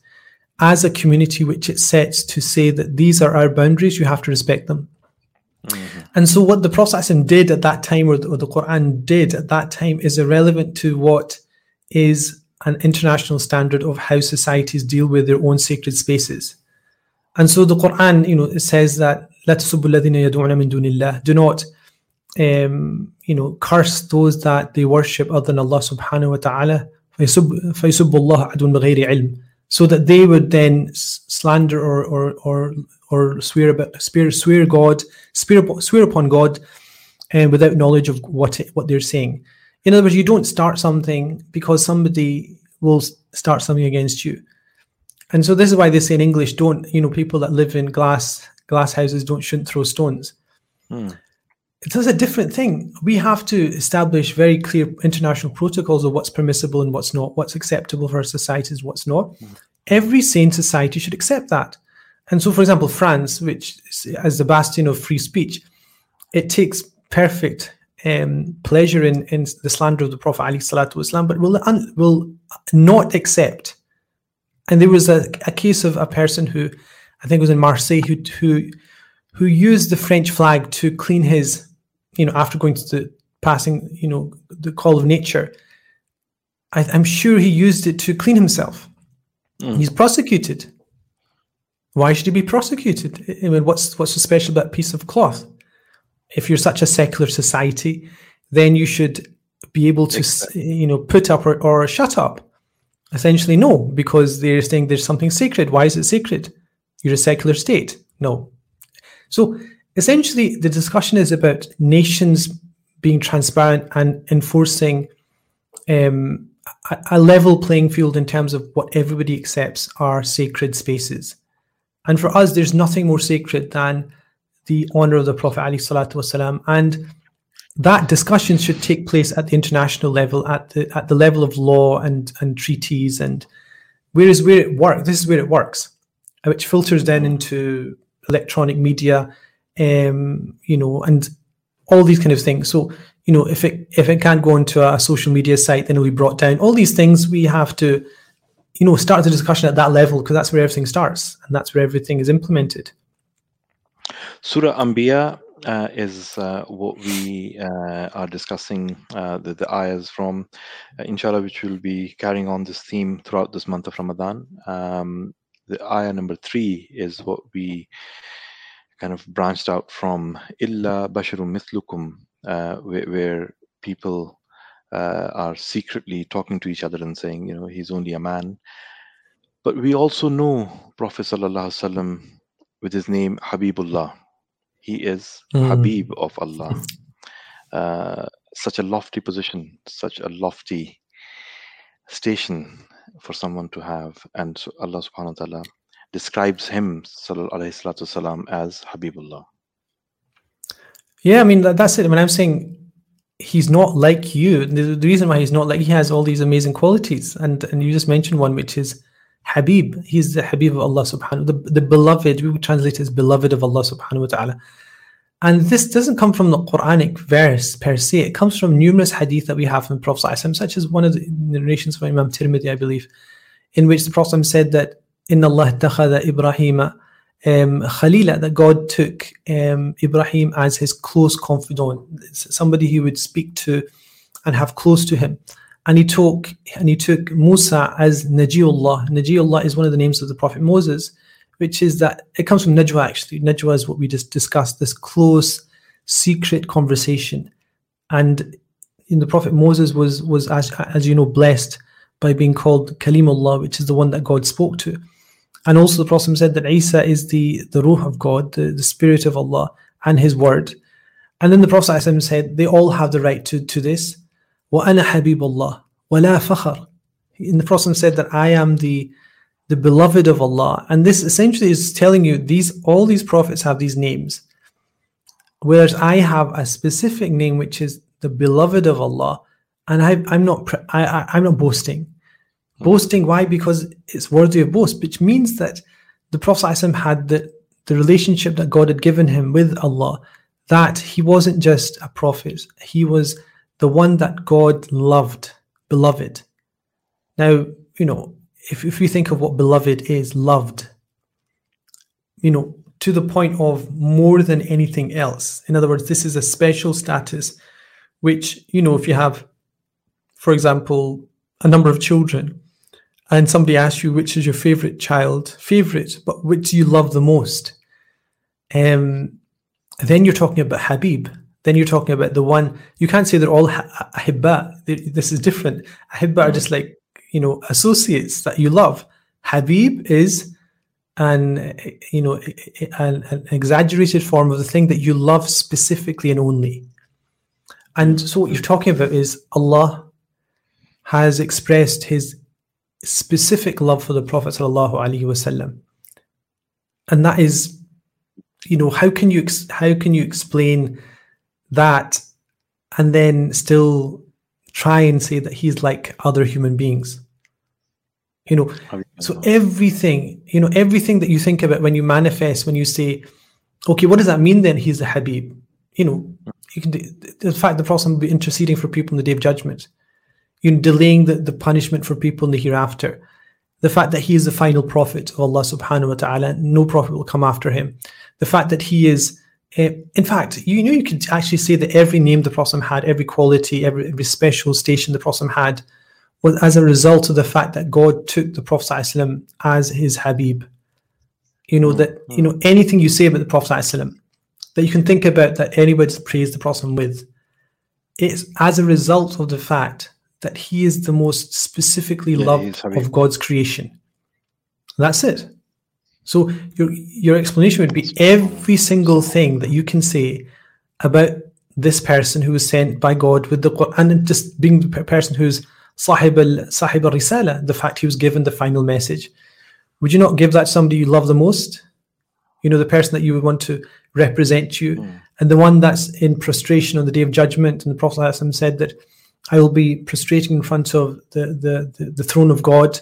Speaker 3: as a community which it sets to say that these are our boundaries you have to respect them. And so, what the Prophet did at that time, or the, or the Quran did at that time, is irrelevant to what is an international standard of how societies deal with their own sacred spaces. And so, the Quran, you know, it says that "لا تسبوا الذين يدعون من دون الله." Do not, um, you know, curse those that they worship other than Allah Subhanahu wa Taala. فيسب فيسب الله عدوا بغير علم. So that they would then s- slander or or or or swear about swear swear God swear upo- swear upon God and without knowledge of what it, what they're saying. In other words, you don't start something because somebody will start something against you. And so this is why they say in English, don't you know people that live in glass glass houses don't shouldn't throw stones.
Speaker 2: Hmm.
Speaker 3: It is a different thing. We have to establish very clear international protocols of what's permissible and what's not, what's acceptable for our societies, what's not. Every sane society should accept that. And so, for example, France, which is, as the bastion of free speech, it takes perfect um, pleasure in, in the slander of the Prophet Ali salatu wasalam, but will un, will not accept. And there was a, a case of a person who, I think was in Marseille, who who who used the French flag to clean his, you know, after going to the passing, you know, the call of nature. I, I'm sure he used it to clean himself.
Speaker 2: Mm.
Speaker 3: He's prosecuted. Why should he be prosecuted? I mean, what's what's so special about a piece of cloth? If you're such a secular society, then you should be able to, you know, put up or, or shut up. Essentially, no, because they're saying there's something sacred. Why is it sacred? You're a secular state. No. So essentially, the discussion is about nations being transparent and enforcing um, a, a level playing field in terms of what everybody accepts are sacred spaces. And for us, there's nothing more sacred than the honor of the Prophet wasalam. And that discussion should take place at the international level, at the at the level of law and and treaties. And whereas where it works, this is where it works, which filters then into electronic media, um, you know, and all these kind of things. So you know, if it if it can't go into a social media site, then it'll be brought down. All these things we have to, you know, start the discussion at that level because that's where everything starts and that's where everything is implemented.
Speaker 2: Surah Anbiya uh, is uh, what we uh, are discussing uh, the, the ayahs from, uh, inshallah, which will be carrying on this theme throughout this month of Ramadan. Um, the ayah number three is what we kind of branched out from, illa basharum mithlukum, uh, where, where people are secretly talking to each other and saying, you know, he's only a man. But we also know Prophet Sallallahu Alaihi Wasallam with his name Habibullah. He is
Speaker 3: Mm.
Speaker 2: Habib of Allah. Uh, such a lofty position, such a lofty station for someone to have. And so Allah subhanahu wa ta'ala describes him salatu as Habibullah.
Speaker 3: Yeah, I mean that's it. When I'm saying he's not like you, the, the reason why he's not like he has all these amazing qualities, and and you just mentioned one which is Habib. He's the Habib of Allah Subhanahu the the beloved. We would translate as beloved of Allah Subhanahu wa Taala. And this doesn't come from the Quranic verse per se. It comes from numerous hadith that we have from the Prophet such as one of the narrations from Imam Tirmidhi, I believe, in which the Prophet said that in Allah takhada Ibrahim um, Khalila, that God took um, Ibrahim as his close confidant, somebody he would speak to and have close to him. And he took and he took Musa as Najiullah. Najiullah is one of the names of the Prophet Moses, which is that it comes from Najwa actually. Najwa is what we just discussed, this close, secret conversation. And in the Prophet Moses was was as as you know blessed by being called Kalimullah, which is the one that God spoke to. And also the Prophet said that Isa is the, the Ruh of God, the, the Spirit of Allah, and His Word. And then the Prophet said they all have the right to, to this. وَأَنَا حَبِيبُ اللَّهِ وَلَا فَخَرْ And the Prophet said that I am the the beloved of Allah. And this essentially is telling you these all these prophets have these names. Whereas I have a specific name which is the beloved of Allah, and I, I'm not I, I, I'm not boasting. Boasting, why? Because it's worthy of boast, which means that the Prophet had the, the relationship that God had given him with Allah, that he wasn't just a prophet, he was the one that God loved, beloved. Now, you know, if, if you think of what beloved is, loved, you know, to the point of more than anything else. In other words, this is a special status, which, you know, if you have, for example, a number of children, and somebody asks you which is your favorite child, favorite, but which do you love the most? Um, then you're talking about Habib. Then you're talking about the one you can't say they're all ahibba. This is different. Ahibba are just mm. like you know associates that you love. Habib is an you know an, an exaggerated form of the thing that you love specifically and only. And so what you're talking about is Allah has expressed His specific love for the Prophet sallallahu alaihi wasallam, and that is, you know, how can you how can you explain that, and then still try and say that he's like other human beings? You know, so everything, you know, everything that you think about when you manifest, when you say, okay, what does that mean then? He's the Habib. You know, you can. The fact the Prophet will be interceding for people in the Day of Judgment you know, delaying the, the punishment for people in the hereafter. The fact that he is the final prophet of Allah subhanahu wa ta'ala, no prophet will come after him. The fact that he is, uh, in fact, you know, you could actually say that every name the Prophet had, every quality, every, every special station the Prophet had, was as a result of the fact that God took the Prophet as his Habib. You know, that, you know, anything you say about the Prophet that you can think about that anybody's praised the Prophet with, it's as a result of the fact that he is the most specifically yeah, loved of God's creation. That's it. So your your explanation would be every single thing that you can say about this person who was sent by God with the Quran and just being the person who's sahib al sahib al risala, the fact he was given the final message. Would you not give that to somebody you love the most? You know, the person that you would want to represent you, mm. and the one that's in prostration on the day of judgment. And the Prophet said that I will be prostrating in front of the, the, the, the throne of God,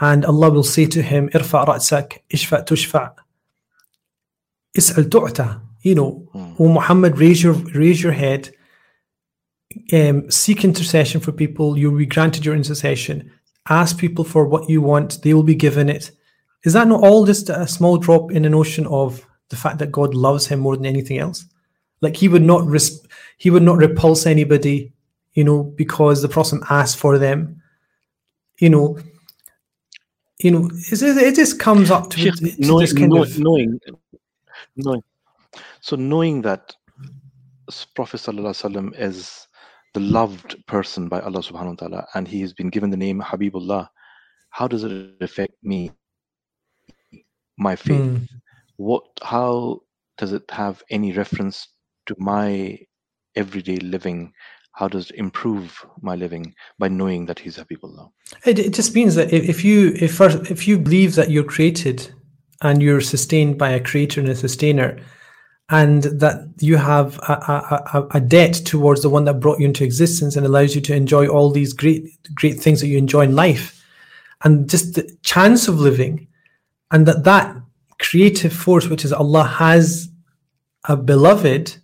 Speaker 3: and Allah will say to him, Irfa ra'sak, ishfa tushfa. Is'al tu'ta. You know, mm. O Muhammad, raise your, raise your head, um, seek intercession for people, you'll be granted your intercession. Ask people for what you want, they will be given it. Is that not all just a small drop in an ocean of the fact that God loves him more than anything else? Like he would not res- he would not repulse anybody you know, because the Prophet asked for them, you know, you know, it, it just comes up to, to
Speaker 2: knowing,
Speaker 3: this kind
Speaker 2: know,
Speaker 3: of
Speaker 2: knowing, knowing. So knowing that Prophet Sallallahu is the loved person by Allah Subhanahu wa Taala, and he has been given the name Habibullah. How does it affect me, my faith? Mm. What? How does it have any reference to my everyday living how does it improve my living by knowing that he's Habibullah?
Speaker 3: It, it just means that if you if first, if you believe that you're created and you're sustained by a creator and a sustainer, and that you have a, a, a, debt towards the one that brought you into existence and allows you to enjoy all these great great things that you enjoy in life, and just the chance of living, and that that creative force, which is Allah, has a beloved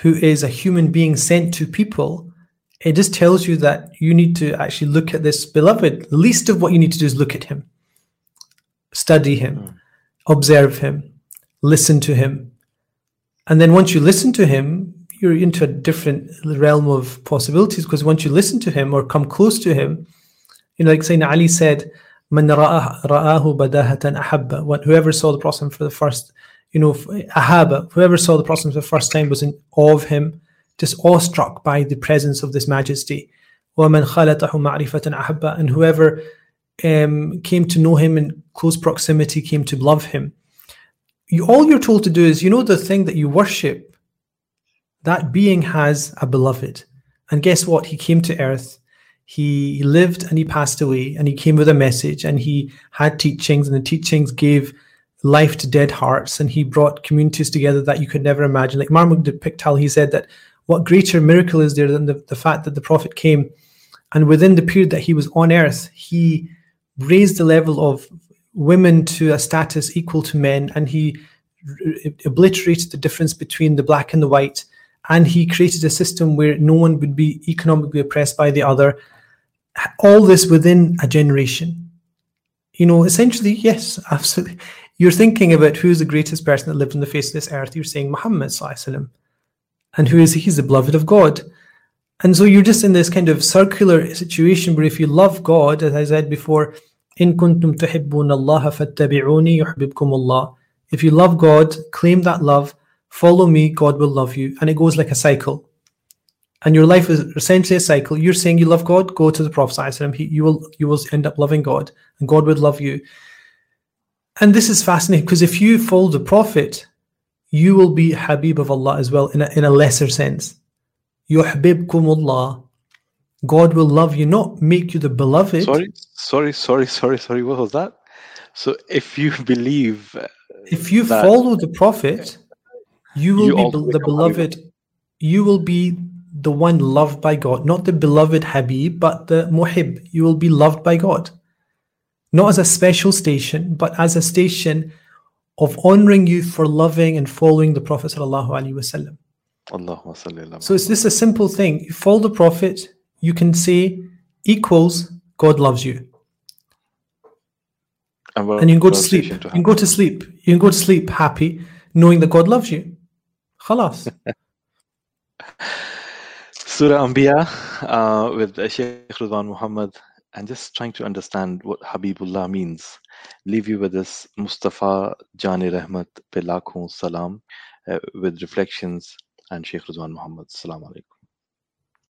Speaker 3: who is a human being sent to people, it just tells you that you need to actually look at this beloved. The least of what you need to do is look at him, study him, mm. observe him, listen to him. And then once you listen to him, you're into a different realm of possibilities because once you listen to him or come close to him, you know, like Sayyidina Ali said, "Man ra'ahu badahatan ahabba." Whoever saw the Prophet for the first, you know, Ahaba, whoever saw the Prophet for the first time was in awe of him, just awestruck by the presence of this majesty. And whoever um, came to know him in close proximity came to love him. You, all you're told to do is, you know, the thing that you worship, that being has a beloved. And guess what? He came to earth. He lived and he passed away and he came with a message and he had teachings and the teachings gave life to dead hearts, and he brought communities together that you could never imagine. Like Marmaduke Pickthall, he said that what greater miracle is there than the, the fact that the Prophet came and within the period that he was on earth, he raised the level of women to a status equal to men, and he r- obliterated the difference between the black and the white. And he created a system where no one would be economically oppressed by the other. All this within a generation. You know, essentially, yes, absolutely. You're thinking about who's the greatest person that lived on the face of this earth. You're saying Muhammad, Wasallam. and who is he? He's the beloved of God. And so you're just in this kind of circular situation where if you love God, as I said before, in kuntum Allah. If you love God, claim that love, follow me, God will love you. And it goes like a cycle. And your life is essentially a cycle. You're saying you love God, go to the Prophet. you will you will end up loving God, and God would love you. And this is fascinating because if you follow the Prophet, you will be Habib of Allah as well in a, in a lesser sense. Yuhbibkumullah. God will love you, not make you the beloved.
Speaker 2: Sorry, sorry, sorry, sorry, sorry. What was that? So if you (laughs) believe, uh,
Speaker 3: If you
Speaker 2: that-
Speaker 3: follow the Prophet, you will
Speaker 2: You
Speaker 3: be the beloved. You will be the one loved by God, not the beloved Habib, but the Muhib. You will be loved by God. Not as a special station, but as a station of honoring you for loving and following the Prophet. sallallahu alaihi wasallam.
Speaker 2: Allahumma salli ala
Speaker 3: So it's this a simple thing. You follow the Prophet, you can say equals God loves you.
Speaker 2: And, what
Speaker 3: And you can go to sleep.
Speaker 2: conversation
Speaker 3: You can go to sleep. You can go to sleep happy, knowing that God loves you. Khalas. (laughs)
Speaker 2: Surah Anbiya uh, with Sheikh Ridwan Muhammad and just trying to understand what Habibullah means. Leave you with this Mustafa Jani Rahmat pe salam uh, with reflections and Sheikh Ridwan Muhammad. Salam alaikum.